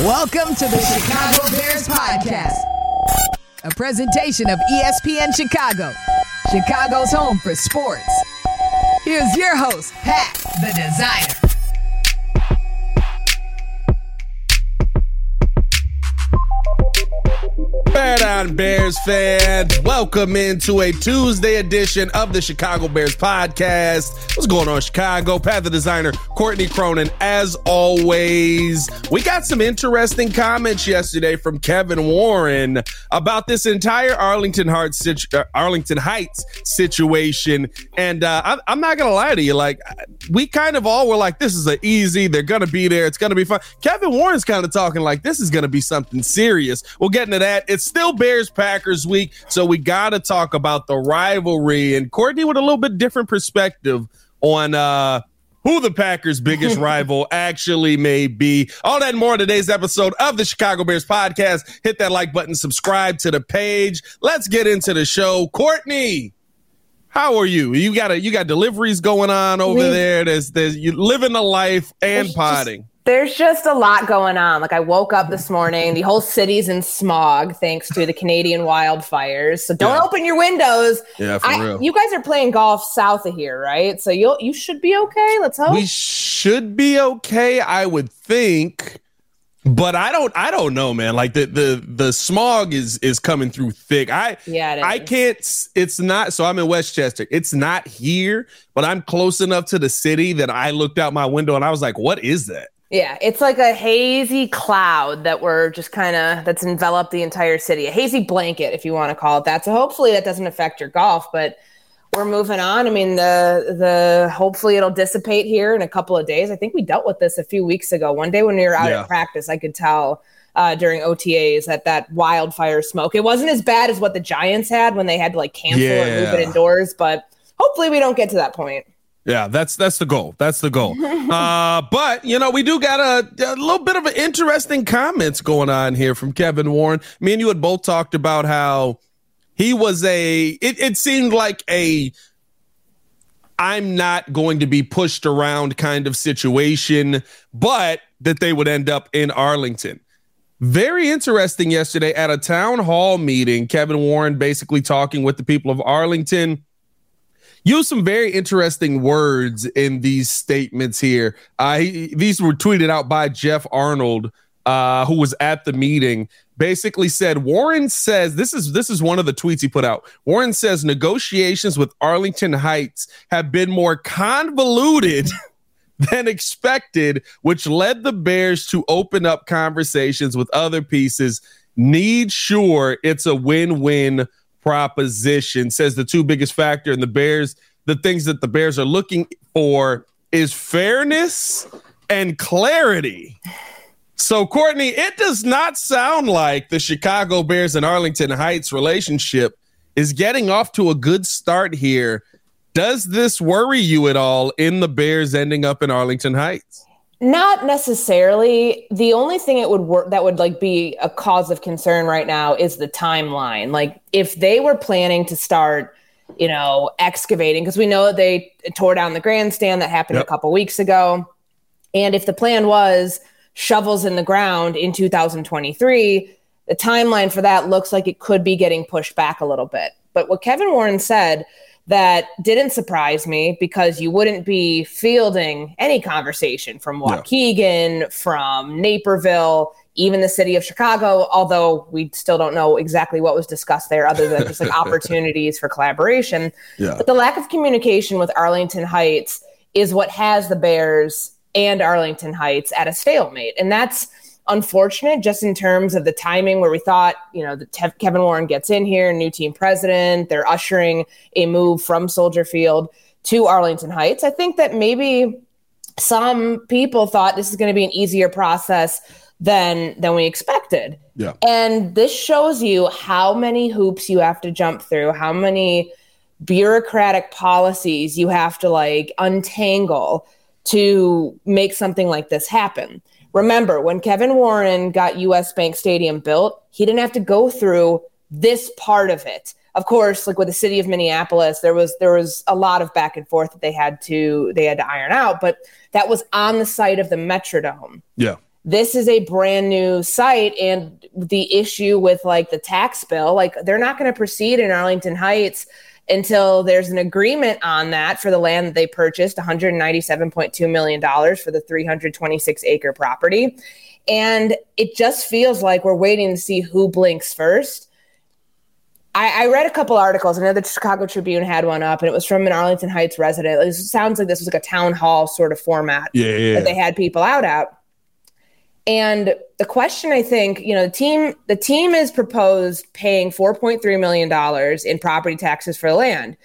Welcome to the Chicago Bears Podcast, a presentation of ESPN Chicago, Chicago's home for sports. Here's your host, Pat, the designer. Bear down, Bears fans. Welcome into a Tuesday edition of the Chicago Bears podcast. What's going on, Chicago? Pat the designer, Courtney Cronin. As always, we got some interesting comments yesterday from Kevin Warren about this entire Arlington Heights, situ- uh, Arlington Heights situation. And uh, I'm, I'm not going to lie to you. Like, we kind of all were like, this is an easy. They're going to be there. It's going to be fun. Kevin Warren's kind of talking like this is going to be something serious. We'll get into that. It's still Bears Packers week, so we got to talk about the rivalry and Courtney with a little bit different perspective on uh who the Packers' biggest rival actually may be. All that and more in today's episode of the Chicago Bears podcast. Hit that like button, subscribe to the page. Let's get into the show. Courtney, how are you? You got a you got deliveries going on over We- there. There's there's you living a life and There's just- potting. There's just a lot going on. Like I woke up this morning, the whole city's in smog thanks to the Canadian wildfires. So don't Yeah. open your windows. Yeah, for I, real. you guys are playing golf south of here, right? So you'll you should be okay. Let's hope. we should be okay i would think but i don't i don't know man like the the the smog is is coming through thick i yeah, it i can't it's not so i'm in westchester it's not here but i'm close enough to the city that i looked out my window and i was like what is that Yeah, it's like a hazy cloud that we're just kind of that's enveloped the entire city. A hazy blanket, if you want to call it that. So hopefully that doesn't affect your golf, but we're moving on. I mean, the the hopefully it'll dissipate here in a couple of days. I think we dealt with this a few weeks ago. One day when we were out Yeah. at practice, I could tell uh, during OTAs that that wildfire smoke. It wasn't as bad as what the Giants had when they had to like cancel or move it indoors, but hopefully we don't get to that point. Yeah, that's that's the goal. That's the goal. uh, but you know, we do got a, a little bit of an interesting comments going on here from Kevin Warren. Me and you had both talked about how he was a. It, it seemed like a. I'm not going to be pushed around kind of situation, but that they would end up in Arlington. Very interesting yesterday at a town hall meeting. Kevin Warren basically talking with the people of Arlington used some very interesting words in these statements here. Uh, he, these were tweeted out by Jeff Arnold, uh, who was at the meeting. Basically said Warren says this is this is one of the tweets he put out. Warren says negotiations with Arlington Heights have been more convoluted than expected, which led the Bears to open up conversations with other pieces. Need sure it's a win-win proposition. Says the two biggest factor in the Bears, the things that the Bears are looking for is fairness and clarity. So, Courtney, it does not sound like the Chicago Bears and Arlington Heights relationship is getting off to a good start here. Does this worry you at all in the Bears ending up in Arlington Heights? Not necessarily. The only thing it would work that would like be a cause of concern right now is the timeline. Like if they were planning to start, you know, excavating because we know they tore down the grandstand that happened Yep. a couple weeks ago. And if the plan was shovels in the ground in 2023, the timeline for that looks like it could be getting pushed back a little bit. But what Kevin Warren said that didn't surprise me because you wouldn't be fielding any conversation from. Waukegan, from Naperville, even the city of Chicago, although we still don't know exactly what was discussed there other than just like opportunities for collaboration. Yeah. But the lack of communication with Arlington Heights is what has the Bears and Arlington Heights at a stalemate. And that's unfortunate just in terms of the timing where we thought, you know, the Tev- Kevin Warren gets in here, new team president, they're ushering a move from Soldier Field to Arlington Heights. I think that maybe some people thought this is going to be an easier process than than we expected. Yeah. And this shows you how many hoops you have to jump through, how many bureaucratic policies you have to like untangle to make something like this happen. Remember, when Kevin Warren got US Bank Stadium built, he didn't have to go through this part of it. Of course, like with the city of Minneapolis, there was there was a lot of back and forth that they had to they had to iron out, but that was on the site of the Metrodome. Yeah. this is a brand new site and the issue with like the tax bill like they're not going to proceed in arlington heights until there's an agreement on that for the land that they purchased $197.2 million for the 326 acre property and it just feels like we're waiting to see who blinks first I, I, read a couple articles. I know the Chicago Tribune had one up, and it was from an Arlington Heights resident. It sounds like this was like a town hall sort of format yeah, yeah. that they had people out at. And the question I think, you know, the team the team is proposed paying 4.3 million dollars in property taxes for the land.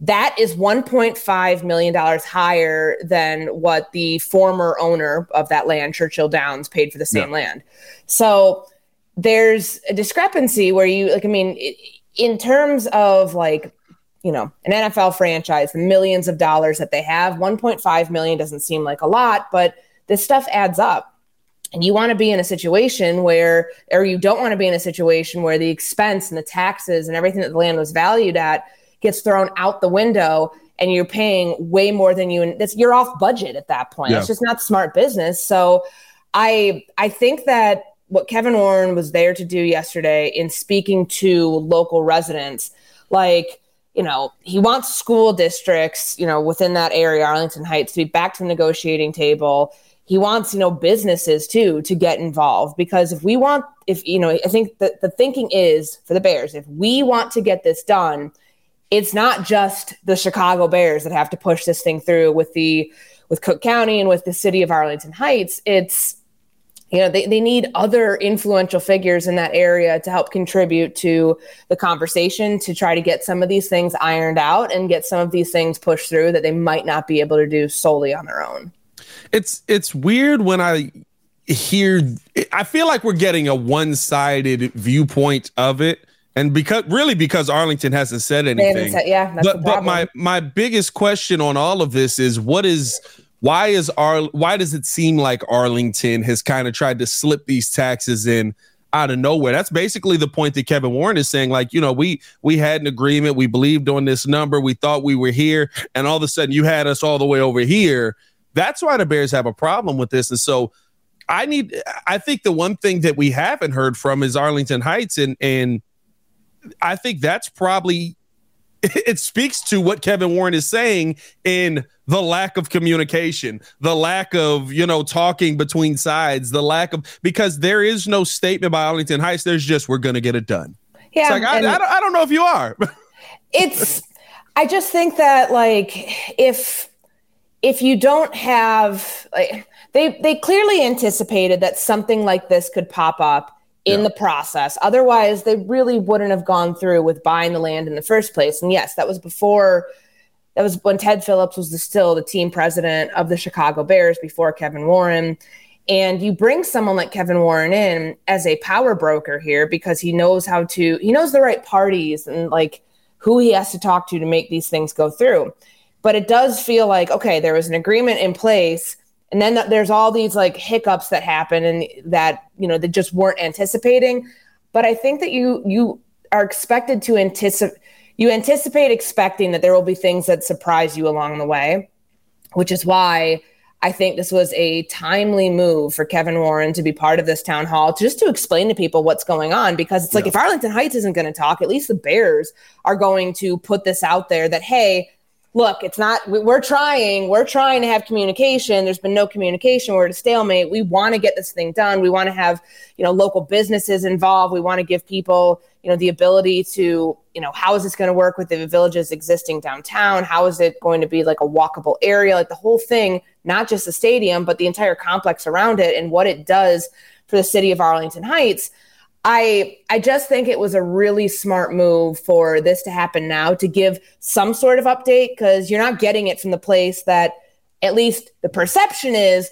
That is 1.5 million dollars higher than what the former owner of that land, Churchill Downs, paid for the same yeah. land. So there's a discrepancy where you like I mean in terms of like you know an NFL franchise, the millions of dollars that they have, 1.5 million doesn't seem like a lot, but this stuff adds up and you want to be in a situation where or you don't want to be in a situation where the expense and the taxes and everything that the land was valued at gets thrown out the window and you're paying way more than you and you're off budget at that point. Yeah. it's just not smart business. So i i think that what kevin warren was there to do yesterday in speaking to local residents like you know he wants school districts you know within that area arlington heights to be back to the negotiating table he wants you know businesses too to get involved because if we want if you know i think that the thinking is for the bears if we want to get this done it's not just the chicago bears that have to push this thing through with the with cook county and with the city of arlington heights. It's you know they, they need other influential figures in that area to help contribute to the conversation to try to get some of these things ironed out and get some of these things pushed through that they might not be able to do solely on their own it's it's weird when I hear I feel like we're getting a one-sided viewpoint of it. And because really because Arlington hasn't said anything. Said, yeah, but, but my my biggest question on all of this is what is why is Ar why does it seem like Arlington has kind of tried to slip these taxes in out of nowhere. That's basically the point that Kevin Warren is saying. Like, you know, we we had an agreement, we believed on this number, we thought we were here, and all of a sudden you had us all the way over here. That's why the Bears have a problem with this. And so I need I think the one thing that we haven't heard from is Arlington Heights and and I think that's probably it speaks to what Kevin Warren is saying in the lack of communication, the lack of, you know, talking between sides, the lack of because there is no statement by Arlington Heights. There's just we're going to get it done. Yeah, like, I, I, don't, I don't know if you are. it's. I just think that like if if you don't have like they they clearly anticipated that something like this could pop up in yeah. the process. Otherwise they really wouldn't have gone through with buying the land in the first place. And yes that was before that was when ted phillips was the, still the team president of the chicago bears before kevin warren. And you bring someone like kevin warren in as a power broker here because he knows how to he knows the right parties and like who he has to talk to to make these things go through but it does feel like okay there was an agreement in place and then there's all these like hiccups that happen and that you know that just weren't anticipating but i think that you you are expected to anticipate you anticipate expecting that there will be things that surprise you along the way which is why I think this was a timely move for Kevin Warren to be part of this town hall, just to explain to people what's going on. Because it's like yeah. if Arlington Heights isn't going to talk, at least the Bears are going to put this out there that, hey, look, it's not, we're trying, we're trying to have communication. There's been no communication. We're at a stalemate. We want to get this thing done. We want to have, you know, local businesses involved. We want to give people, you know, the ability to, you know, how is this going to work with the villages existing downtown? How is it going to be like a walkable area? Like the whole thing, not just the stadium, but the entire complex around it and what it does for the city of Arlington Heights. I I just think it was a really smart move for this to happen now to give some sort of update because you're not getting it from the place that at least the perception is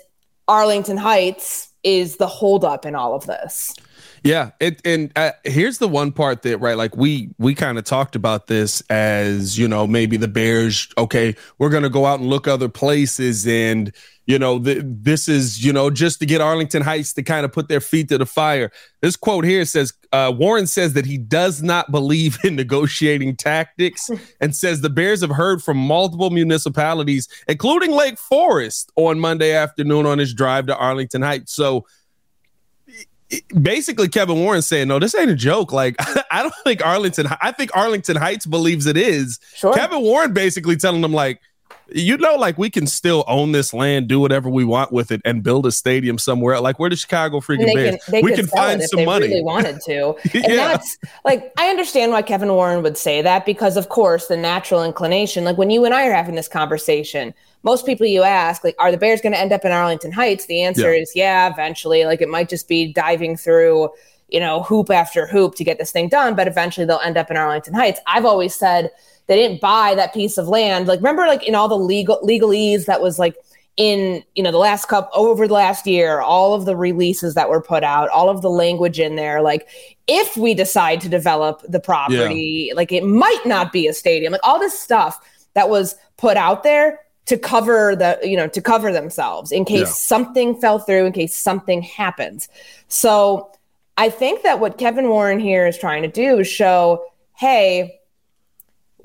Arlington Heights is the holdup in all of this. Yeah, it and uh, here's the one part that right, like we we kind of talked about this as you know maybe the Bears. Okay, we're gonna go out and look other places and you know, the, this is, you know, just to get Arlington Heights to kind of put their feet to the fire. This quote here says uh, Warren says that he does not believe in negotiating tactics and says the Bears have heard from multiple municipalities, including Lake Forest, on Monday afternoon on his drive to Arlington Heights. So, basically Kevin Warren saying, "No, this ain't a joke. Like, I don't think Arlington. I think Arlington Heights believes it is." Sure. Kevin Warren basically telling them like, you know, like we can still own this land, do whatever we want with it, and build a stadium somewhere. Like where the Chicago freaking Bears, can, we can find some money. Really wanted to, and yeah. that's like I understand why Kevin Warren would say that because, of course, the natural inclination. Like when you and I are having this conversation, most people you ask, like, are the Bears going to end up in Arlington Heights? The answer yeah. is yeah, eventually. Like it might just be diving through you know, hoop after hoop to get this thing done, but eventually they'll end up in Arlington Heights. I've always said they didn't buy that piece of land. Like remember, like in all the legal legalese that was like in you know the last cup over the last year, all of the releases that were put out, all of the language in there, like if we decide to develop the property, yeah. like it might not be a stadium, like all this stuff that was put out there to cover the you know to cover themselves in case yeah. something fell through in case something happens so i think that what kevin warren here is trying to do is show hey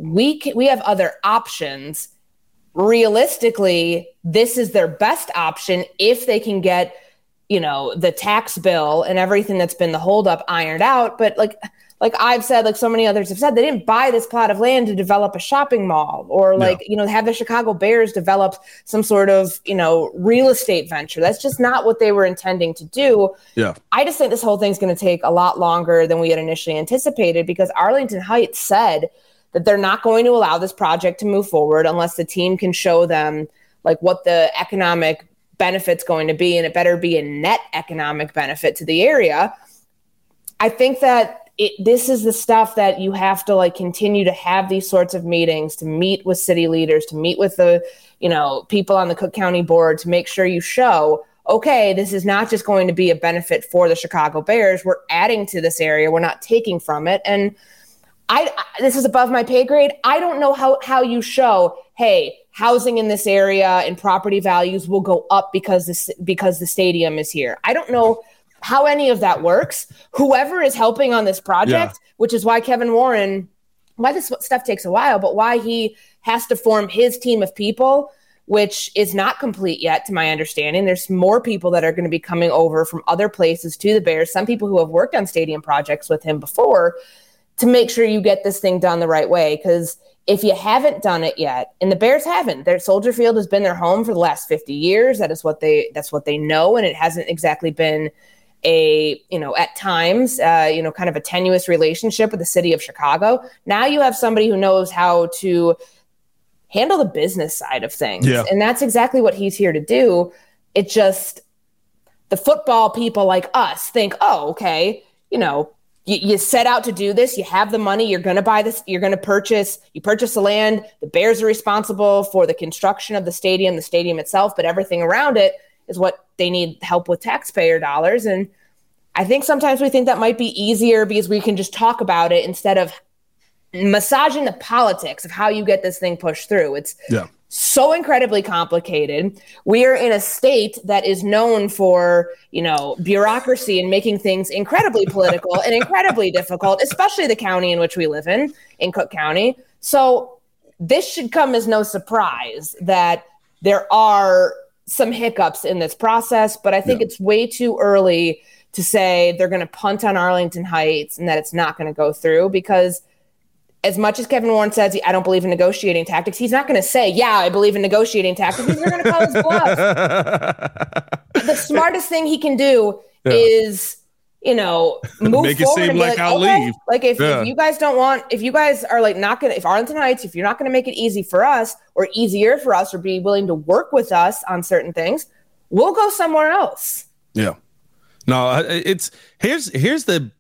we can, we have other options. Realistically, this is their best option if they can get, you know, the tax bill and everything that's been the holdup ironed out. But like like I've said, like so many others have said, they didn't buy this plot of land to develop a shopping mall or like, no. you know, have the Chicago Bears develop some sort of, you know, real estate venture. That's just not what they were intending to do. Yeah. I just think this whole thing's going to take a lot longer than we had initially anticipated because Arlington Heights said that they're not going to allow this project to move forward unless the team can show them like what the economic benefit's going to be and it better be a net economic benefit to the area i think that it, this is the stuff that you have to like continue to have these sorts of meetings to meet with city leaders to meet with the you know people on the cook county board to make sure you show okay this is not just going to be a benefit for the chicago bears we're adding to this area we're not taking from it and I this is above my pay grade. I don't know how how you show, hey, housing in this area and property values will go up because this because the stadium is here. I don't know how any of that works. Whoever is helping on this project, yeah. which is why Kevin Warren, why this stuff takes a while, but why he has to form his team of people, which is not complete yet, to my understanding. There's more people that are going to be coming over from other places to the Bears. Some people who have worked on stadium projects with him before to make sure you get this thing done the right way. Because if you haven't done it yet, and the Bears haven't, their Soldier Field has been their home for the last 50 years. That is what they that's what they know, and it hasn't exactly been a you know at times uh, you know kind of a tenuous relationship with the city of Chicago. Now you have somebody who knows how to handle the business side of things, yeah. and that's exactly what he's here to do. It just the football people like us think, oh, okay, you know, you, you, set out to do this you have the money you're going to buy this you're going to purchase you purchase the land the bears are responsible for the construction of the stadium the stadium itself but everything around it is what they need help with taxpayer dollars and i think sometimes we think that might be easier because we can just talk about it instead of massaging the politics of how you get this thing pushed through it's yeah so incredibly complicated. We are in a state that is known for, you know, bureaucracy and making things incredibly political and incredibly difficult, especially the county in which we live in, in Cook County. So this should come as no surprise that there are some hiccups in this process, but I think yeah. it's way too early to say they're going to punt on Arlington Heights and that it's not going to go through because as much as Kevin Warren says, I don't believe in negotiating tactics, he's not going to say, Yeah, I believe in negotiating tactics. He's going to call his bluff. the smartest thing he can do yeah. is, you know, move Make forward it seem like, like I'll okay. leave. Like if, yeah. if, you guys don't want, if you guys are like not going to, if Arlington Heights, if you're not going to make it easy for us or easier for us or be willing to work with us on certain things, we'll go somewhere else. Yeah. No, it's here's here's the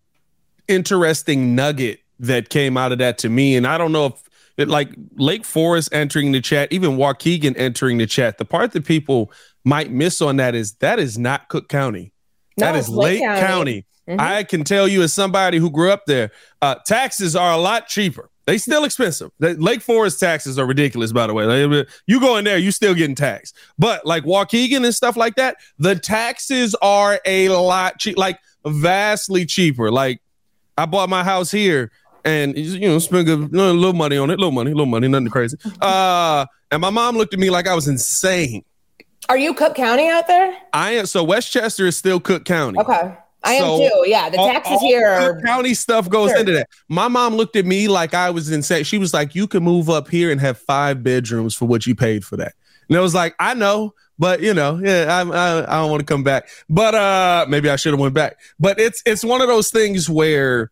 interesting nugget that came out of that to me. And I don't know if it like Lake Forest entering the chat, even Waukegan entering the chat. The part that people might miss on that is that is not Cook County. No, that is Lake, Lake County. County. Mm-hmm. I can tell you as somebody who grew up there, uh, taxes are a lot cheaper. They still expensive. The Lake Forest taxes are ridiculous, by the way. You go in there, you still getting taxed. But like Waukegan and stuff like that, the taxes are a lot cheap, like vastly cheaper. Like I bought my house here and you know spend a little money on it, little money, little money, nothing crazy. Uh, and my mom looked at me like I was insane. Are you Cook County out there? I am. So Westchester is still Cook County. Okay. I so am too. Yeah, the taxes all, all here are county stuff goes sure. into that. My mom looked at me like I was insane. She was like, "You can move up here and have five bedrooms for what you paid for that." And I was like, "I know, but you know, yeah, I, I, I don't want to come back. But uh, maybe I should have went back. But it's it's one of those things where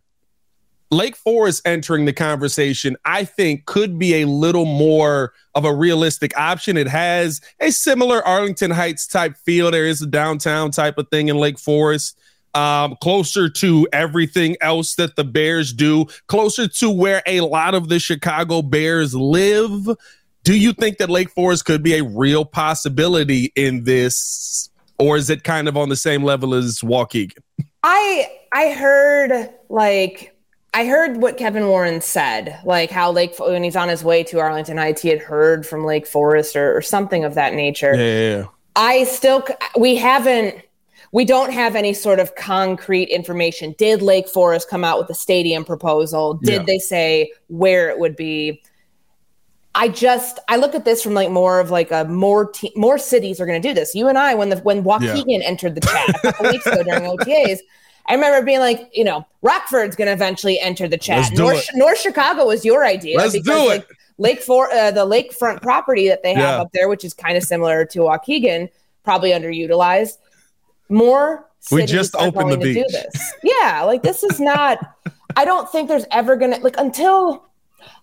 Lake Forest entering the conversation, I think, could be a little more of a realistic option. It has a similar Arlington Heights type feel. There is a downtown type of thing in Lake Forest um, closer to everything else that the Bears do, closer to where a lot of the Chicago Bears live. Do you think that Lake Forest could be a real possibility in this, or is it kind of on the same level as Waukegan? I I heard like I heard what Kevin Warren said, like how Lake when he's on his way to Arlington Heights, he had heard from Lake Forest or, or something of that nature. Yeah, yeah, yeah. I still we haven't we don't have any sort of concrete information. Did Lake Forest come out with a stadium proposal? Did yeah. they say where it would be? I just I look at this from like more of like a more te- more cities are going to do this. You and I when the when Waukegan yeah. entered the chat a couple weeks ago during OTAs, I remember being like, you know, Rockford's going to eventually enter the chat. North, North Chicago was your idea. Let's because, do it. Like, Lake for uh, the lakefront property that they have yeah. up there, which is kind of similar to Waukegan, probably underutilized more we just opened the beach. Yeah, like this is not. I don't think there's ever gonna like until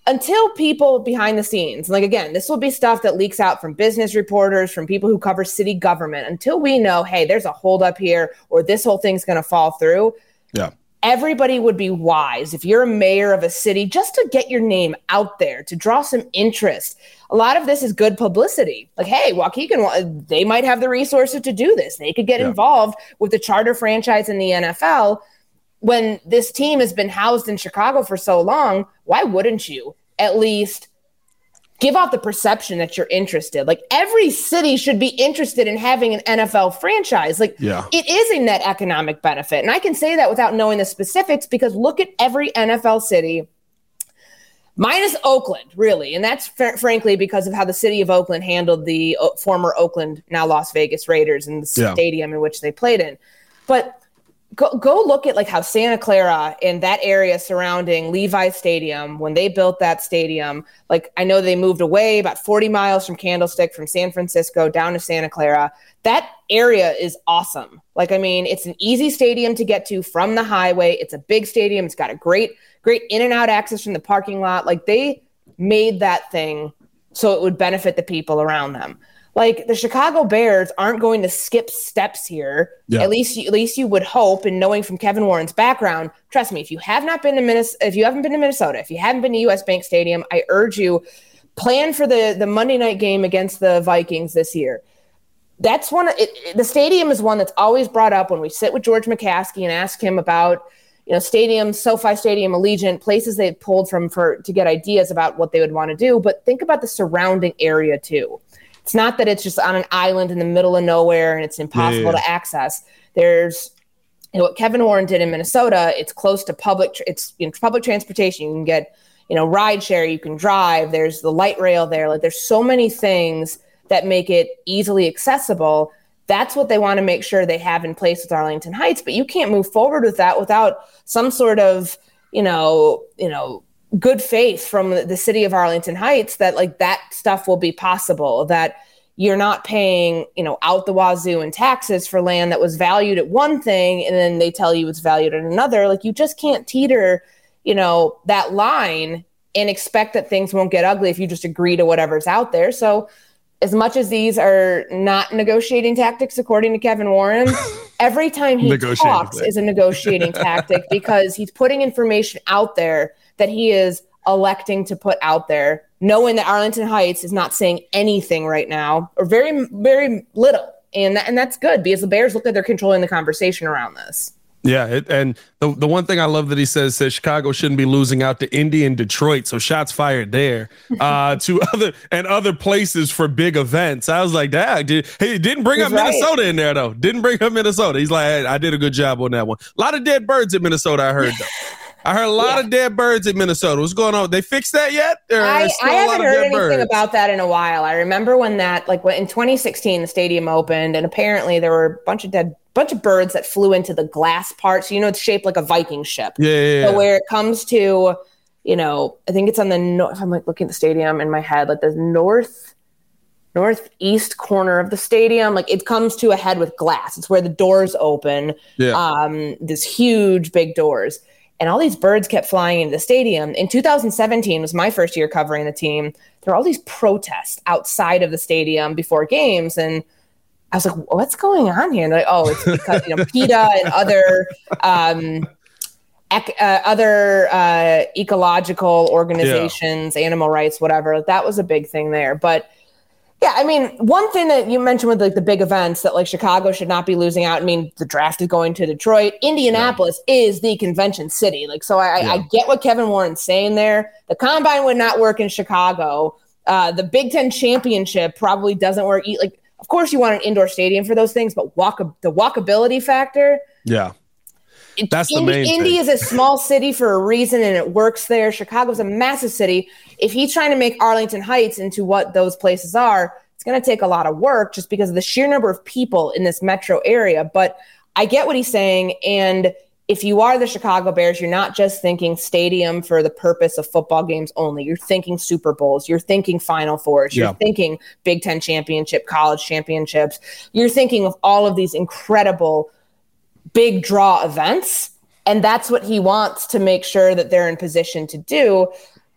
until people behind the scenes. Like again, this will be stuff that leaks out from business reporters, from people who cover city government. Until we know, hey, there's a holdup here, or this whole thing's gonna fall through. Yeah everybody would be wise if you're a mayor of a city just to get your name out there to draw some interest. A lot of this is good publicity. Like, hey, Waukegan, they might have the resources to do this. They could get yeah. involved with the charter franchise in the NFL. When this team has been housed in Chicago for so long, why wouldn't you at least give off the perception that you're interested. Like every city should be interested in having an NFL franchise. Like yeah. it is a net economic benefit. And I can say that without knowing the specifics because look at every NFL city minus Oakland, really. And that's fr- frankly because of how the city of Oakland handled the o- former Oakland, now Las Vegas Raiders and the yeah. stadium in which they played in. But go, go look at like how Santa Clara in that area surrounding Levi Stadium, when they built that stadium, like I know they moved away about 40 miles from Candlestick from San Francisco down to Santa Clara. That area is awesome. Like, I mean, it's an easy stadium to get to from the highway. It's a big stadium. It's got a great, great in and out access from the parking lot. Like, they made that thing so it would benefit the people around them like the Chicago Bears aren't going to skip steps here. Yeah. At least, at least you would hope. And knowing from Kevin Warren's background, trust me, if you have not been to Minnesota, if you haven't been to Minnesota, if you haven't been to U.S. Bank Stadium, I urge you plan for the the Monday night game against the Vikings this year. That's one. Of, it, the stadium is one that's always brought up when we sit with George McCaskey and ask him about you know stadiums, SoFi Stadium, Allegiant, places they've pulled from for to get ideas about what they would want to do. But think about the surrounding area too it's not that it's just on an island in the middle of nowhere and it's impossible yeah, yeah. to access. There's you know what Kevin Warren did in Minnesota. It's close to public. It's you know, public transportation. You can get you know ride share. You can drive. There's the light rail there. Like there's so many things that make it easily accessible. That's what they want to make sure they have in place with Arlington Heights. But you can't move forward with that without some sort of you know you know good faith from the city of Arlington Heights that like that stuff will be possible that you're not paying, you know, out the wazoo in taxes for land that was valued at one thing and then they tell you it's valued at another. Like you just can't teeter, you know, that line and expect that things won't get ugly if you just agree to whatever's out there. So as much as these are not negotiating tactics according to Kevin Warren, every time he talks is a negotiating tactic because he's putting information out there that he is electing to put out there, knowing that Arlington Heights is not saying anything right now or very, very little. And, that, and that's good because the Bears look like they're controlling the conversation around this. Yeah, it, and the the one thing I love that he says says Chicago shouldn't be losing out to Indy and Detroit, so shots fired there uh, to other and other places for big events. I was like, Dad, did, he didn't bring He's up right. Minnesota in there though. Didn't bring up Minnesota. He's like, hey, I did a good job on that one. A lot of dead birds in Minnesota. I heard though. I heard a lot Yeah. of dead birds in Minnesota. What's going on? They fixed that yet? I, I haven't heard anything birds? about that in a while. I remember when that, like, when in 2016, the stadium opened, and apparently there were a bunch of dead, bunch of birds that flew into the glass part. So you know, it's shaped like a Viking ship. Yeah, yeah, yeah. So where it comes to, you know, I think it's on the north. I'm like looking at the stadium in my head, like the north, northeast corner of the stadium. Like it comes to a head with glass. It's where the doors open. Yeah. Um, this huge big doors, and all these birds kept flying into the stadium. In 2017 was my first year covering the team. There were all these protests outside of the stadium before games, and I was like, "What's going on here?" And they're like, "Oh, it's because you know PETA and other." Um, ec- uh, other uh, ecological organizations, animal rights, whatever. That was a big thing there. But yeah, I mean, one thing that you mentioned with like the big events that like Chicago should not be losing out. I mean, the draft is going to Detroit. Indianapolis is the convention city. Like, so I, I, I get what Kevin Warren's saying there. The combine would not work in Chicago. Uh, the Big Ten championship probably doesn't work. Like, of course, you want an indoor stadium for those things, but walk the walkability factor. yeah. That's the Indy, main Indy thing. is a small city for a reason, and it works there. Chicago's a massive city. If he's trying to make Arlington Heights into what those places are, it's going to take a lot of work just because of the sheer number of people in this metro area. But I get what he's saying, and if you are the Chicago Bears, you're not just thinking stadium for the purpose of football games only. You're thinking Super Bowls. You're thinking Final Fours. You're Yeah. thinking Big Ten championship, college championships. You're thinking of all of these incredible big draw events and that's what he wants to make sure that they're in position to do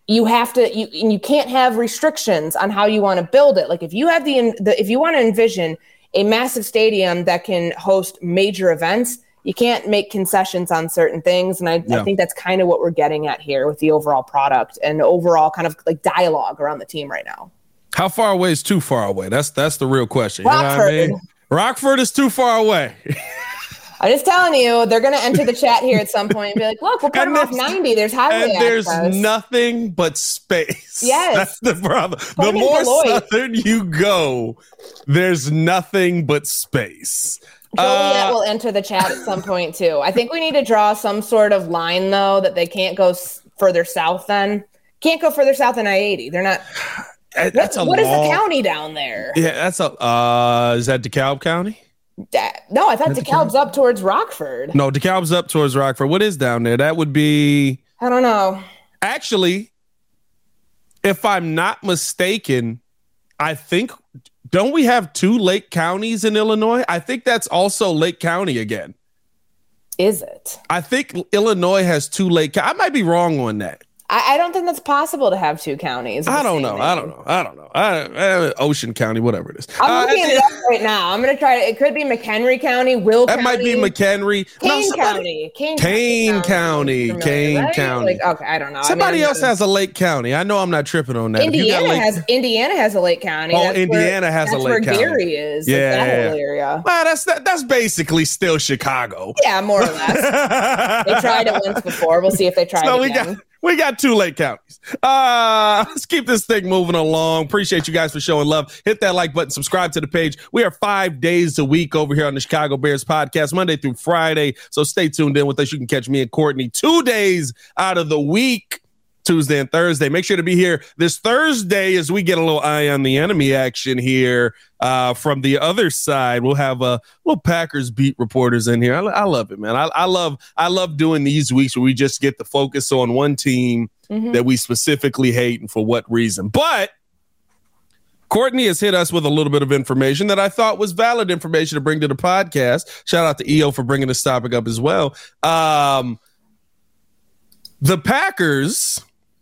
you have to you and you can't have restrictions on how you want to build it like if you have the, the if you want to envision a massive stadium that can host major events you can't make concessions on certain things and I, Yeah. I think that's kind of what we're getting at here with the overall product and overall kind of like dialogue around the team right now How far away is too far away? That's that's the real question. You know what I Rockford. mean? Rockford is too far away. i'm just telling you they're going to enter the chat here at some point and be like look we'll put And them off 90 there's highway and there's access. nothing but space. Yes. That's the problem. The more Beloit. southern you go, there's nothing but space. Joliet Uh, will enter the chat at some point too. I think we need to draw some sort of line though that they can't go s- further south. Then can't go further south than I eighty. They're not. Uh, that's a what is long- the county down there? Yeah, that's a. Uh, is that DeKalb County? No, I thought DeKalb's up towards Rockford. No, DeKalb's up towards Rockford. What is down there? That would be I don't know. actually, if I'm not mistaken, I think don't we have two Lake counties in Illinois? I think that's also Lake County again. Is it? I think Illinois has two Lake. I might be wrong on that. I, I don't think that's possible to have two counties. I don't know. I don't know. I don't know. I, uh, Ocean County, whatever it is. I'm Uh, looking I it up right now. I'm gonna try. To, it could be McHenry County, Will that County, might be McHenry. No, Kane somebody- County, Kane, Kane County, Familiar, Kane right? County. Like, okay, I don't know. Somebody I'm else has a Lake County. I know I'm not tripping on that. If you got Indiana Lake- has Indiana has a Lake County. Oh, That's where- Indiana has a that's Lake where County. Gary is. like, Yeah, that yeah, whole area. Well, that's that, that's basically still Chicago. Yeah, more or less. they tried it once before. We'll see if they try So it we again. got we got two Lake counties. Uh, let's keep this thing moving along. Appreciate you guys for showing love. Hit that like button, subscribe to the page. We are five days a week over here on the Chicago Bears podcast, Monday through Friday. So stay tuned in with us. You can catch me and Courtney two days out of the week. Tuesday and Thursday. Make sure to be here this Thursday as we get a little eye on the enemy action here uh, from the other side. We'll have a uh, little Packers beat reporters in here. I, I love it, man. I, I love I love doing these weeks where we just get the focus on one team Mhm. that we specifically hate and for what reason. But Courtney has hit us with a little bit of information that I thought was valid information to bring to the podcast. Shout out to EO for bringing this topic up as well. Um, the Packers,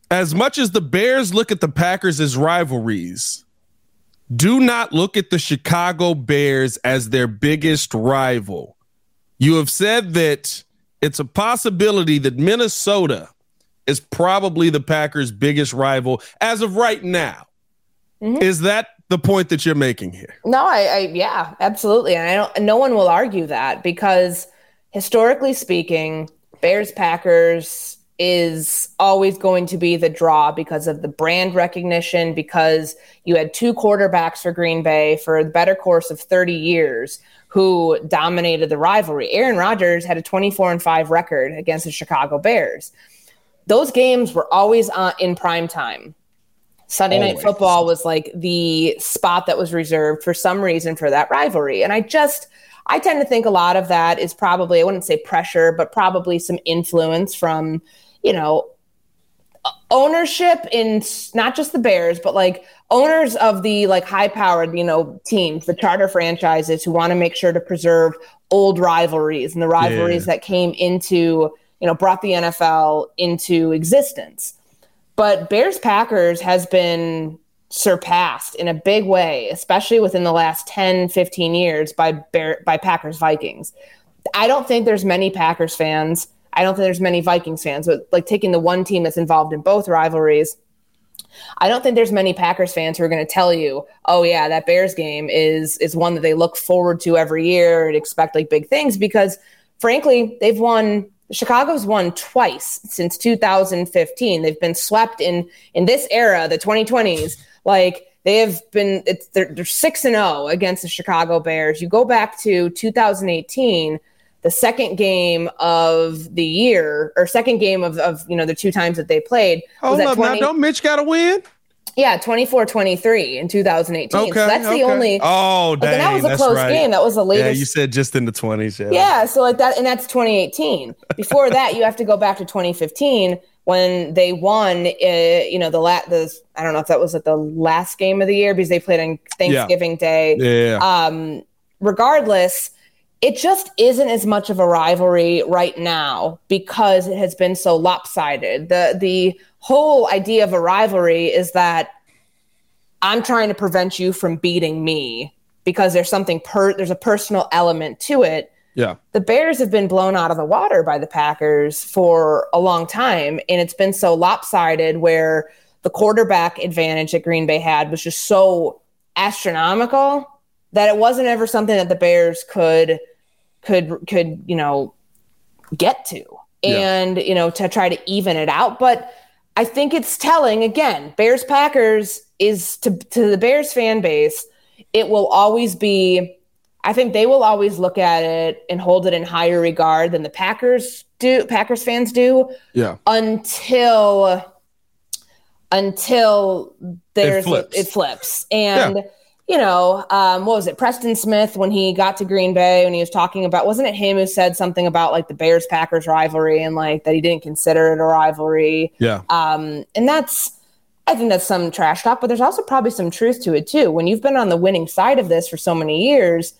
as much as the Bears look at the Packers as rivalries, do not look at the Chicago Bears as their biggest rival. You have said that it's a possibility that Minnesota is probably the Packers' biggest rival as of right now. Mhm. Is that the point that you're making here? No, I, I yeah, absolutely. And I don't no one will argue that because historically speaking, Bears Packers is always going to be the draw because of the brand recognition, because you had two quarterbacks for Green Bay for the better course of 30 years who dominated the rivalry. Aaron Rodgers had a 24 and 5 record against the Chicago Bears. those games were always on, in prime time. Sunday Always. night football was like the spot that was reserved for some reason for that rivalry. And I just, I tend to think a lot of that is probably, I wouldn't say pressure, but probably some influence from, you know, ownership in not just the Bears, but like owners of the like high powered, you know, teams, the charter franchises who want to make sure to preserve old rivalries and the rivalries yeah. that came into, you know, brought the NFL into existence. But Bears Packers has been surpassed in a big way, especially within the last 10, 15 years by Bear, by Packers Vikings. I don't think there's many Packers fans. I don't think there's many Vikings fans, but like taking the one team that's involved in both rivalries, I don't think there's many Packers fans who are going to tell you, "Oh yeah, that Bears game is is one that they look forward to every year and expect like big things." Because frankly, they've won Chicago's won twice since 2015. They've been swept in in this era, the 2020s. Like they have been, it's they're, six and zero oh against the Chicago Bears. You go back to 2018, the second game of the year, or second game of, of you know the two times that they played. Hold up 20- now, don't Mitch got to win? Yeah, 24-23 in 2018. Okay, so that's okay. the only Oh, dang, like, that was a close right. game. That was the latest. Yeah, you said just in the 20s. Yeah. yeah, so like that and that's 2018. Before that, you have to go back to 2015 when they won uh, you know the la- the I don't know if that was at the last game of the year because they played on Thanksgiving yeah. Day. Yeah. Um regardless, it just isn't as much of a rivalry right now because it has been so lopsided. The the whole idea of a rivalry is that I'm trying to prevent you from beating me because there's something per there's a personal element to it. Yeah. The Bears have been blown out of the water by the Packers for a long time and it's been so lopsided where the quarterback advantage that Green Bay had was just so astronomical that it wasn't ever something that the Bears could could could, you know, get to. And, yeah. you know, to try to even it out, but I think it's telling again, Bears Packers is to to the Bears fan base, it will always be I think they will always look at it and hold it in higher regard than the Packers do Packers fans do. Yeah. Until until there's it flips, it flips. and yeah you know, um, what was it? Preston Smith when he got to Green Bay when he was talking about, wasn't it him who said something about like the Bears Packers rivalry and like that he didn't consider it a rivalry? Yeah. Um, and that's, I think that's some trash talk, but there's also probably some truth to it too. When you've been on the winning side of this for so many years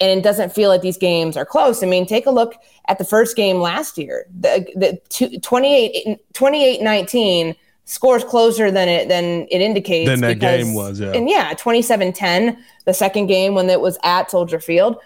and it doesn't feel like these games are close. I mean, take a look at the first game last year, the, the two, 28, 28 19 scores closer than it than it indicates. Than that because, game was, yeah. And yeah, 27-10, the second game when it was at Soldier Field.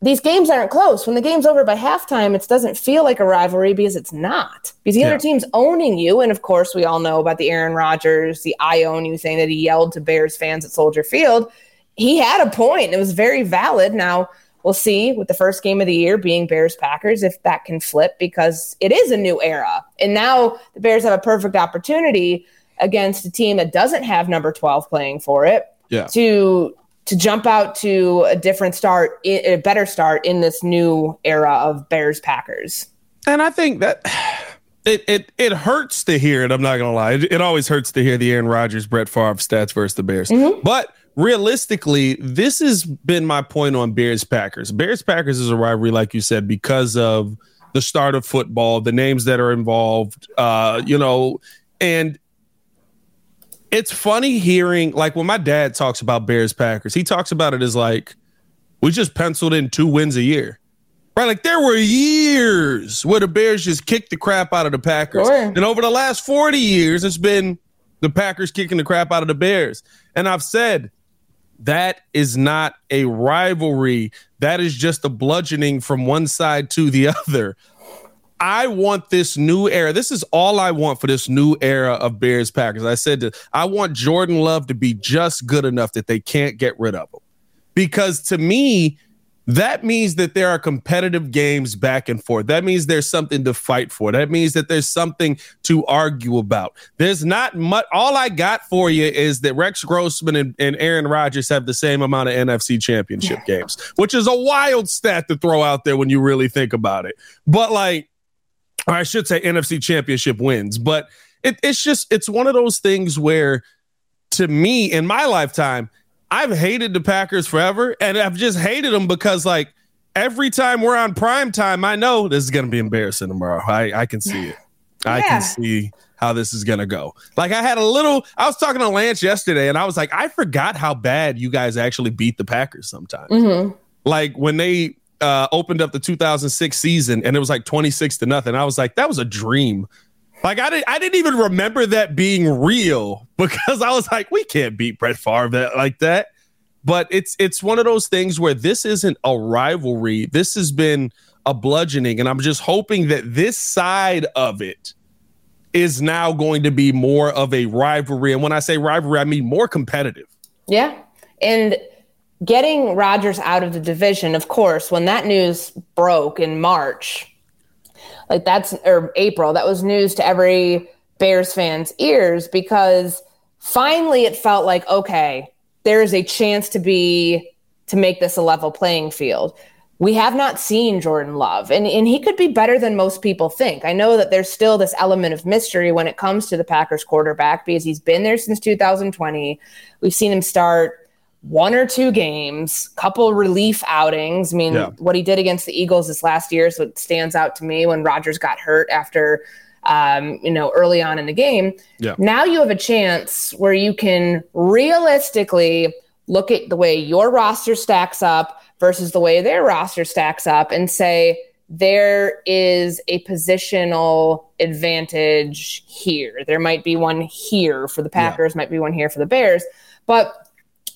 These games aren't close. When the game's over by halftime, it doesn't feel like a rivalry because it's not. Because the yeah. other team's owning you. And of course, we all know about the Aaron Rodgers, the I own you saying that he yelled to Bears fans at Soldier Field. He had a point. It was very valid. Now, we'll see with the first game of the year being Bears Packers if that can flip because it is a new era. And now the Bears have a perfect opportunity against a team that doesn't have number 12 playing for it yeah. to to jump out to a different start, a better start in this new era of Bears Packers. And I think that it it it hurts to hear it. I'm not gonna lie. It, it always hurts to hear the Aaron Rodgers, Brett Favre stats versus the Bears. Mm-hmm. But realistically, this has been my point on Bears Packers. Bears Packers is a rivalry, like you said, because of the start of football, the names that are involved, uh, you know, and it's funny hearing like when my dad talks about Bears Packers, he talks about it as like we just penciled in two wins a year. Right, like there were years where the Bears just kicked the crap out of the Packers. Sure. And over the last 40 years, it's been the Packers kicking the crap out of the Bears. And I've said that is not a rivalry. That is just a bludgeoning from one side to the other. I want this new era. This is all I want for this new era of Bears Packers. I said that I want Jordan Love to be just good enough that they can't get rid of him. Because to me, that means that there are competitive games back and forth. That means there's something to fight for. That means that there's something to argue about. There's not much. All I got for you is that Rex Grossman and, and Aaron Rodgers have the same amount of NFC championship games, which is a wild stat to throw out there when you really think about it. But like, or I should say NFC championship wins. But it, it's just, it's one of those things where to me in my lifetime, I've hated the Packers forever. And I've just hated them because like every time we're on prime time, I know this is going to be embarrassing tomorrow. I, I can see it. yeah. I can see how this is going to go. Like I had a little, I was talking to Lance yesterday and I was like, I forgot how bad you guys actually beat the Packers sometimes. Mm-hmm. Like when they uh, opened up the 2006 season and it was like 26 to nothing. I was like, that was a dream. Like I didn't, I didn't even remember that being real because I was like, we can't beat Brett Favre that, like that. But it's it's one of those things where this isn't a rivalry. This has been a bludgeoning, and I'm just hoping that this side of it is now going to be more of a rivalry. And when I say rivalry, I mean more competitive. Yeah. And getting Rodgers out of the division, of course, when that news broke in March, like that's or April, that was news to every Bears fans' ears because finally it felt like, okay, there is a chance to be to make this a level playing field we have not seen Jordan Love, and, and he could be better than most people think. I know that there's still this element of mystery when it comes to the Packers quarterback because he's been there since 2020. We've seen him start one or two games, couple relief outings. I mean, yeah. what he did against the Eagles this last year is what stands out to me when Rodgers got hurt after, um, you know, early on in the game. Yeah. Now you have a chance where you can realistically look at the way your roster stacks up versus the way their roster stacks up and say there is a positional advantage here. There might be one here for the Packers, yeah. might be one here for the Bears, but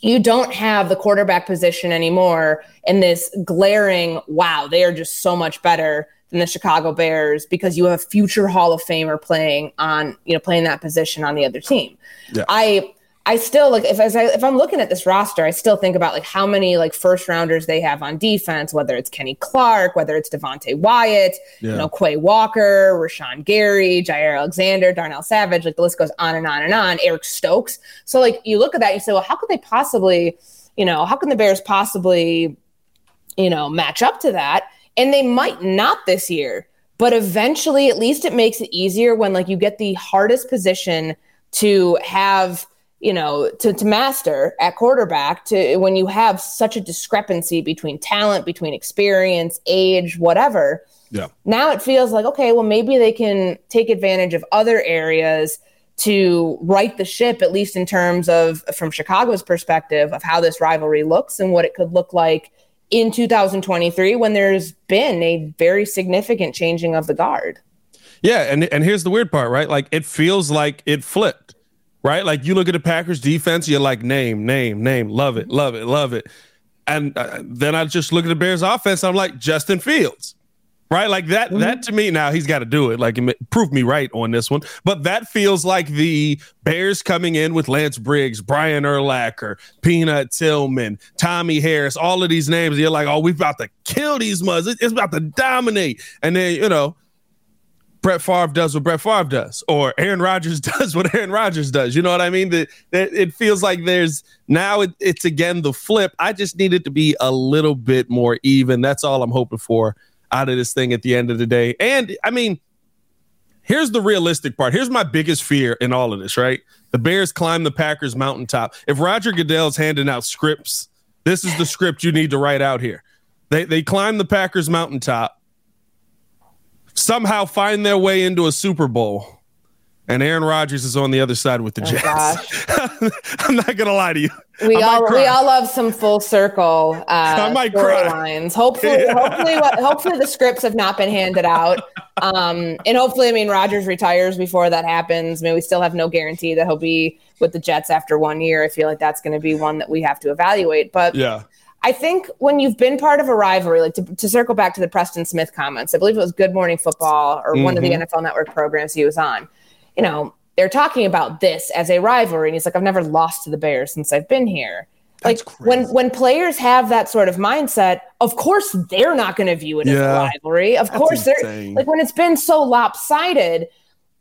you don't have the quarterback position anymore in this glaring wow, they are just so much better than the Chicago Bears because you have a future Hall of Famer playing on, you know, playing that position on the other team. Yeah. I I still like if as I, if I'm looking at this roster, I still think about like how many like first rounders they have on defense, whether it's Kenny Clark, whether it's Devonte Wyatt, yeah. you know, Quay Walker, Rashan Gary, Jaire Alexander, Darnell Savage, like the list goes on and on and on. Eric Stokes. So like you look at that, you say, well, how could they possibly, you know, how can the Bears possibly, you know, match up to that? And they might not this year, but eventually, at least it makes it easier when like you get the hardest position to have you know, to, to master at quarterback to when you have such a discrepancy between talent, between experience, age, whatever. Yeah. Now it feels like, okay, well, maybe they can take advantage of other areas to right the ship, at least in terms of from Chicago's perspective of how this rivalry looks and what it could look like in 2023 when there's been a very significant changing of the guard. Yeah, and and here's the weird part, right? Like it feels like it flipped right? Like you look at the Packers defense, you're like, name, name, name, love it, love it, love it. And uh, then I just look at the Bears offense, I'm like, Justin Fields, right? Like that, mm-hmm. that to me, now he's got to do it. Like, prove me right on this one. But that feels like the Bears coming in with Lance Briggs, Brian Urlacher, Peanut Tillman, Tommy Harris, all of these names. You're like, oh, we've about to kill these muds. It's about to dominate. And then, you know, Brett Favre does what Brett Favre does, or Aaron Rodgers does what Aaron Rodgers does. You know what I mean? That it feels like there's now it, it's again the flip. I just need it to be a little bit more even. That's all I'm hoping for out of this thing at the end of the day. And I mean, here's the realistic part. Here's my biggest fear in all of this. Right, the Bears climb the Packers mountaintop. If Roger Goodell's handing out scripts, this is the script you need to write out here. They they climb the Packers mountaintop somehow find their way into a Super Bowl. And Aaron Rodgers is on the other side with the oh, Jets. I'm not gonna lie to you. We all we all love some full circle uh, I might storylines. Hopefully, yeah. hopefully, hopefully the scripts have not been handed out. Um, and hopefully, I mean, Rodgers retires before that happens. I mean, we still have no guarantee that he'll be with the Jets after one year. I feel like that's going to be one that we have to evaluate. But yeah, I think when you've been part of a rivalry, like to, to, circle back to the Preston Smith comments, I believe it was Good Morning Football or mm-hmm. one of the mm-hmm. NFL Network programs he was on. You know, they're talking about this as a rivalry, and he's like, "I've never lost to the Bears since I've been here." That's like crazy. when when players have that sort of mindset, of course they're not going to view it yeah. as a rivalry. Of That's course insane. they're like when it's been so lopsided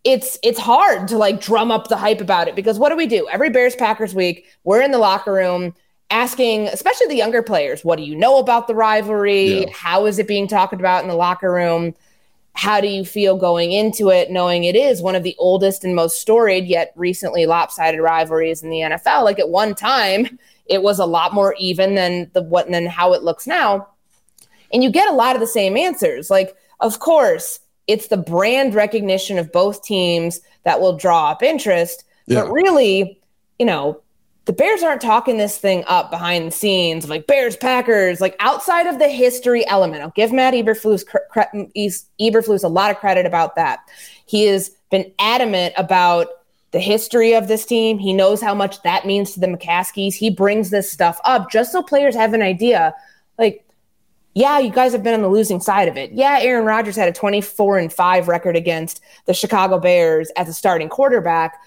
it's it's hard to like drum up the hype about it because what do we do every bears packers week we're in the locker room asking, especially the younger players, what do you know about the rivalry? Yeah. How is it being talked about in the locker room? how do you feel going into it, knowing it is one of the oldest and most storied yet recently lopsided rivalries in the NFL? Like at one time, it was a lot more even than the what than how it looks now. And you get a lot of the same answers. Like, of course, it's the brand recognition of both teams that will draw up interest. Yeah. But really, you know, the Bears aren't talking this thing up behind the scenes, like Bears, Packers, like outside of the history element. I'll give Matt Eberflus, Eberflus a lot of credit about that. He has been adamant about the history of this team. He knows how much that means to the McCaskeys. He brings this stuff up just so players have an idea. Like, yeah, you guys have been on the losing side of it. Yeah, Aaron Rodgers had a 24 and 5 record against the Chicago Bears as a starting quarterback.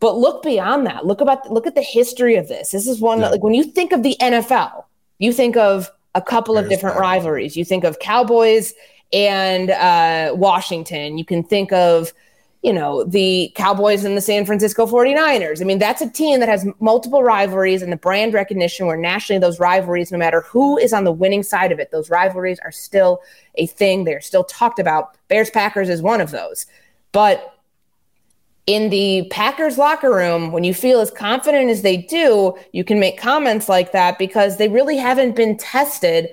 But look beyond that. Look about look at the history of this. This is one yeah. that, like when you think of the NFL, you think of a couple of different rivalries. You think of Cowboys and uh, Washington. You can think of you know, the Cowboys and the San Francisco 49ers. I mean, that's a team that has multiple rivalries and the brand recognition where nationally those rivalries, no matter who is on the winning side of it, those rivalries are still a thing. They're still talked about. Bears Packers is one of those. But in the Packers locker room, when you feel as confident as they do, you can make comments like that because they really haven't been tested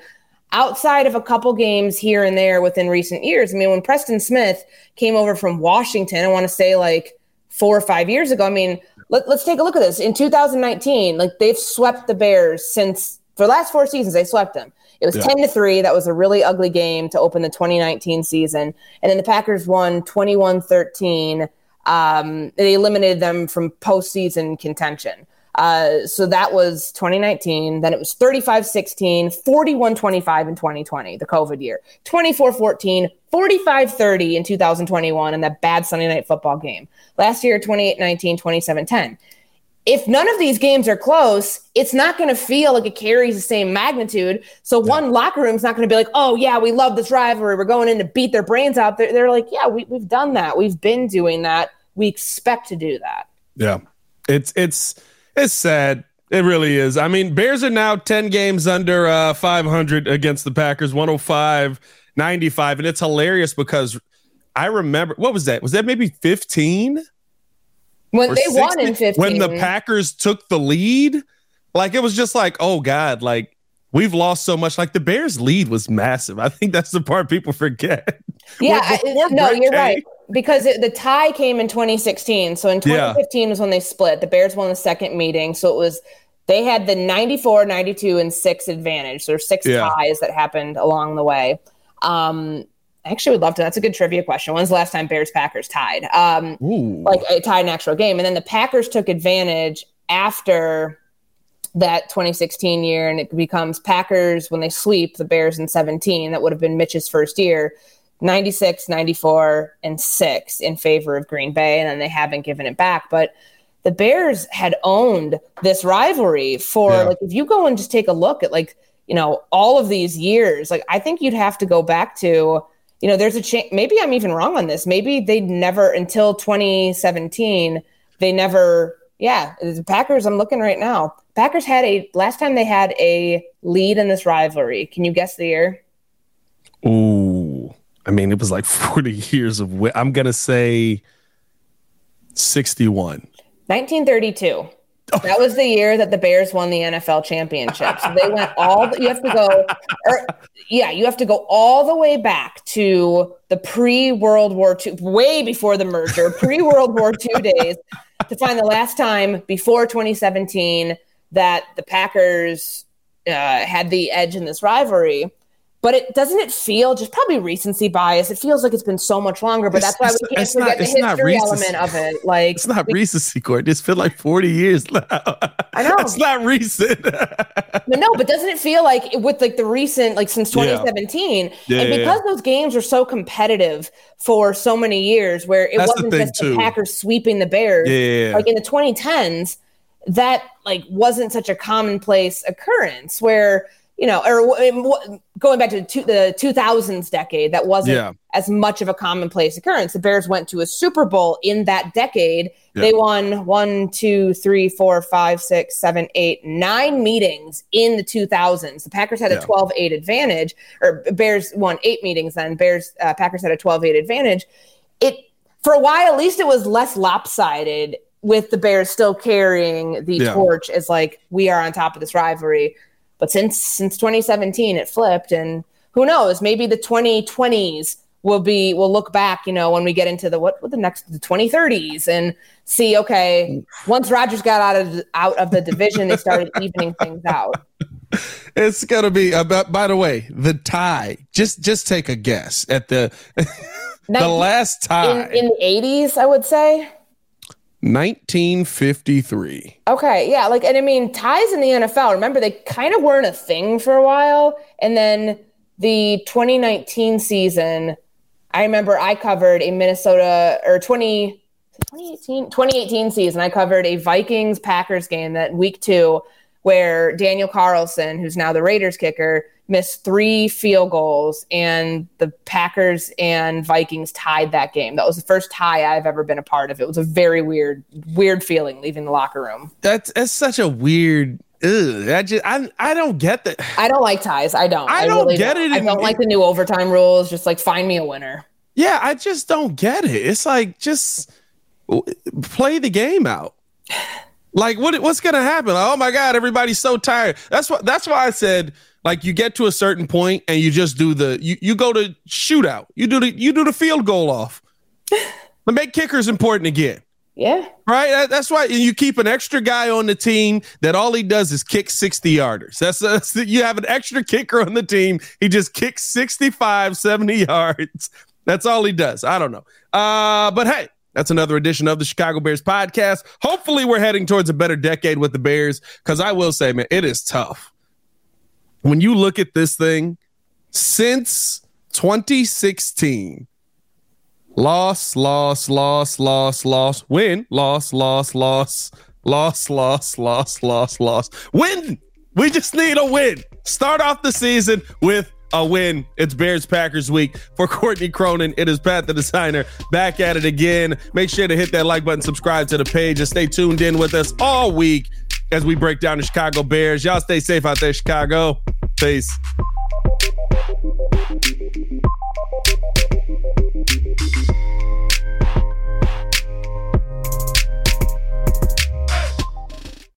outside of a couple games here and there within recent years. I mean, when Preston Smith came over from Washington, I want to say like four or five years ago. I mean, let, us take a look at this. In 2019, like they've swept the Bears since for the last four seasons, they swept them. It was yeah. 10 to 3. That was a really ugly game to open the 2019 season. And then the Packers won 21 13. Um, they eliminated them from postseason contention. Uh, so that was 2019. Then it was 35 16, 41 25 in 2020, the COVID year, 24 14, 45 30 in 2021, and that bad Sunday night football game. Last year, 28 19, 27 10. If none of these games are close, it's not going to feel like it carries the same magnitude. So yeah. one locker room's not going to be like, oh, yeah, we love this rivalry. We're going in to beat their brains out. They're, they're like, yeah, we, we've done that. We've been doing that. We expect to do that. Yeah. It's, it's, it's sad. It really is. I mean, Bears are now 10 games under uh, 500 against the Packers, 105, 95. And it's hilarious because I remember, what was that? Was that maybe 15? When they 16? won in 15. When the Packers took the lead? Like, it was just like, oh, God, like, we've lost so much. Like, the Bears' lead was massive. I think that's the part people forget. Yeah, I, no, you're right because it, the tie came in 2016. So in 2015 yeah. was when they split. The Bears won the second meeting. So it was they had the 94, 92, and six advantage. So there's six yeah. ties that happened along the way. Um, I actually would love to. That's a good trivia question. When's the last time Bears Packers tied? Um, like a tied an actual game, and then the Packers took advantage after that 2016 year, and it becomes Packers when they sweep the Bears in 17. That would have been Mitch's first year. 96, 94, and 6 in favor of Green Bay, and then they haven't given it back. But the Bears had owned this rivalry for yeah. like if you go and just take a look at like, you know, all of these years, like I think you'd have to go back to, you know, there's a chance maybe I'm even wrong on this. Maybe they never until 2017, they never yeah, the Packers, I'm looking right now. Packers had a last time they had a lead in this rivalry. Can you guess the year? Ooh. I mean, it was like 40 years of. Wi- I'm gonna say 61. 1932. That was the year that the Bears won the NFL championship. So they went all. The, you have to go, or yeah, you have to go all the way back to the pre World War II, way before the merger, pre World War II days, to find the last time before 2017 that the Packers uh, had the edge in this rivalry but it doesn't it feel just probably recency bias. It feels like it's been so much longer, but it's, that's why we can't forget not, the history element of it. Like it's not we, recency, Court. It's feel like forty years now. I know it's not recent. but no, but doesn't it feel like with like the recent, like since 2017, yeah. Yeah, and because yeah. those games were so competitive for so many years, where it that's wasn't the just too. the Packers sweeping the Bears, yeah, like in the 2010s, that like wasn't such a commonplace occurrence where you know, or going back to the, two, the 2000s decade, that wasn't yeah. as much of a commonplace occurrence. The Bears went to a Super Bowl in that decade. Yeah. They won one, two, three, four, five, six, seven, eight, nine meetings in the 2000s. The Packers had a 12 8 advantage, or Bears won eight meetings then. Bears, uh, Packers had a 12 8 advantage. It, for a while, at least it was less lopsided with the Bears still carrying the torch as like, we are on top of this rivalry but since since 2017, it flipped, and who knows? Maybe the 2020s will be we'll look back, you know, when we get into the what, what the next the 2030s and see. Okay, once Rodgers got out of out of the division, they started evening things out. It's gonna be uh, about. By the way, the tie. Just just take a guess at the the last tie in, in the 80s. I would say 1953. Okay, yeah, like and I mean ties in the NFL. Remember they kind of weren't a thing for a while, and then the 2019 season, I remember I covered a Minnesota or 20 2018 2018 season. I covered a Vikings Packers game that week 2 where Daniel Carlson, who's now the Raiders kicker, missed three field goals, and the Packers and Vikings tied that game. That was the first tie I've ever been a part of. It was a very weird, weird feeling leaving the locker room. That's that's such a weird. Ugh, I just I I don't get that. I don't like ties. I don't. I, I don't really get don't. it. I don't like the new overtime rules. Just like find me a winner. Yeah, I just don't get it. It's like just play the game out. Like what what's gonna happen? oh my god, everybody's so tired. That's what that's why I said like you get to a certain point and you just do the you, you go to shootout. You do the you do the field goal off. but make kickers important again. Yeah. Right. That, that's why you keep an extra guy on the team that all he does is kick 60 yarders. That's, that's you have an extra kicker on the team. He just kicks 65, 70 yards. That's all he does. I don't know. Uh, but hey, that's another edition of the Chicago Bears podcast. Hopefully, we're heading towards a better decade with the Bears because I will say, man, it is tough when you look at this thing since 2016 loss loss loss loss loss win loss loss loss loss loss loss loss loss win we just need a win start off the season with a win. It's Bears Packers week for Courtney Cronin. It is Pat the designer back at it again. Make sure to hit that like button, subscribe to the page, and stay tuned in with us all week as we break down the Chicago Bears. Y'all stay safe out there, Chicago. Peace.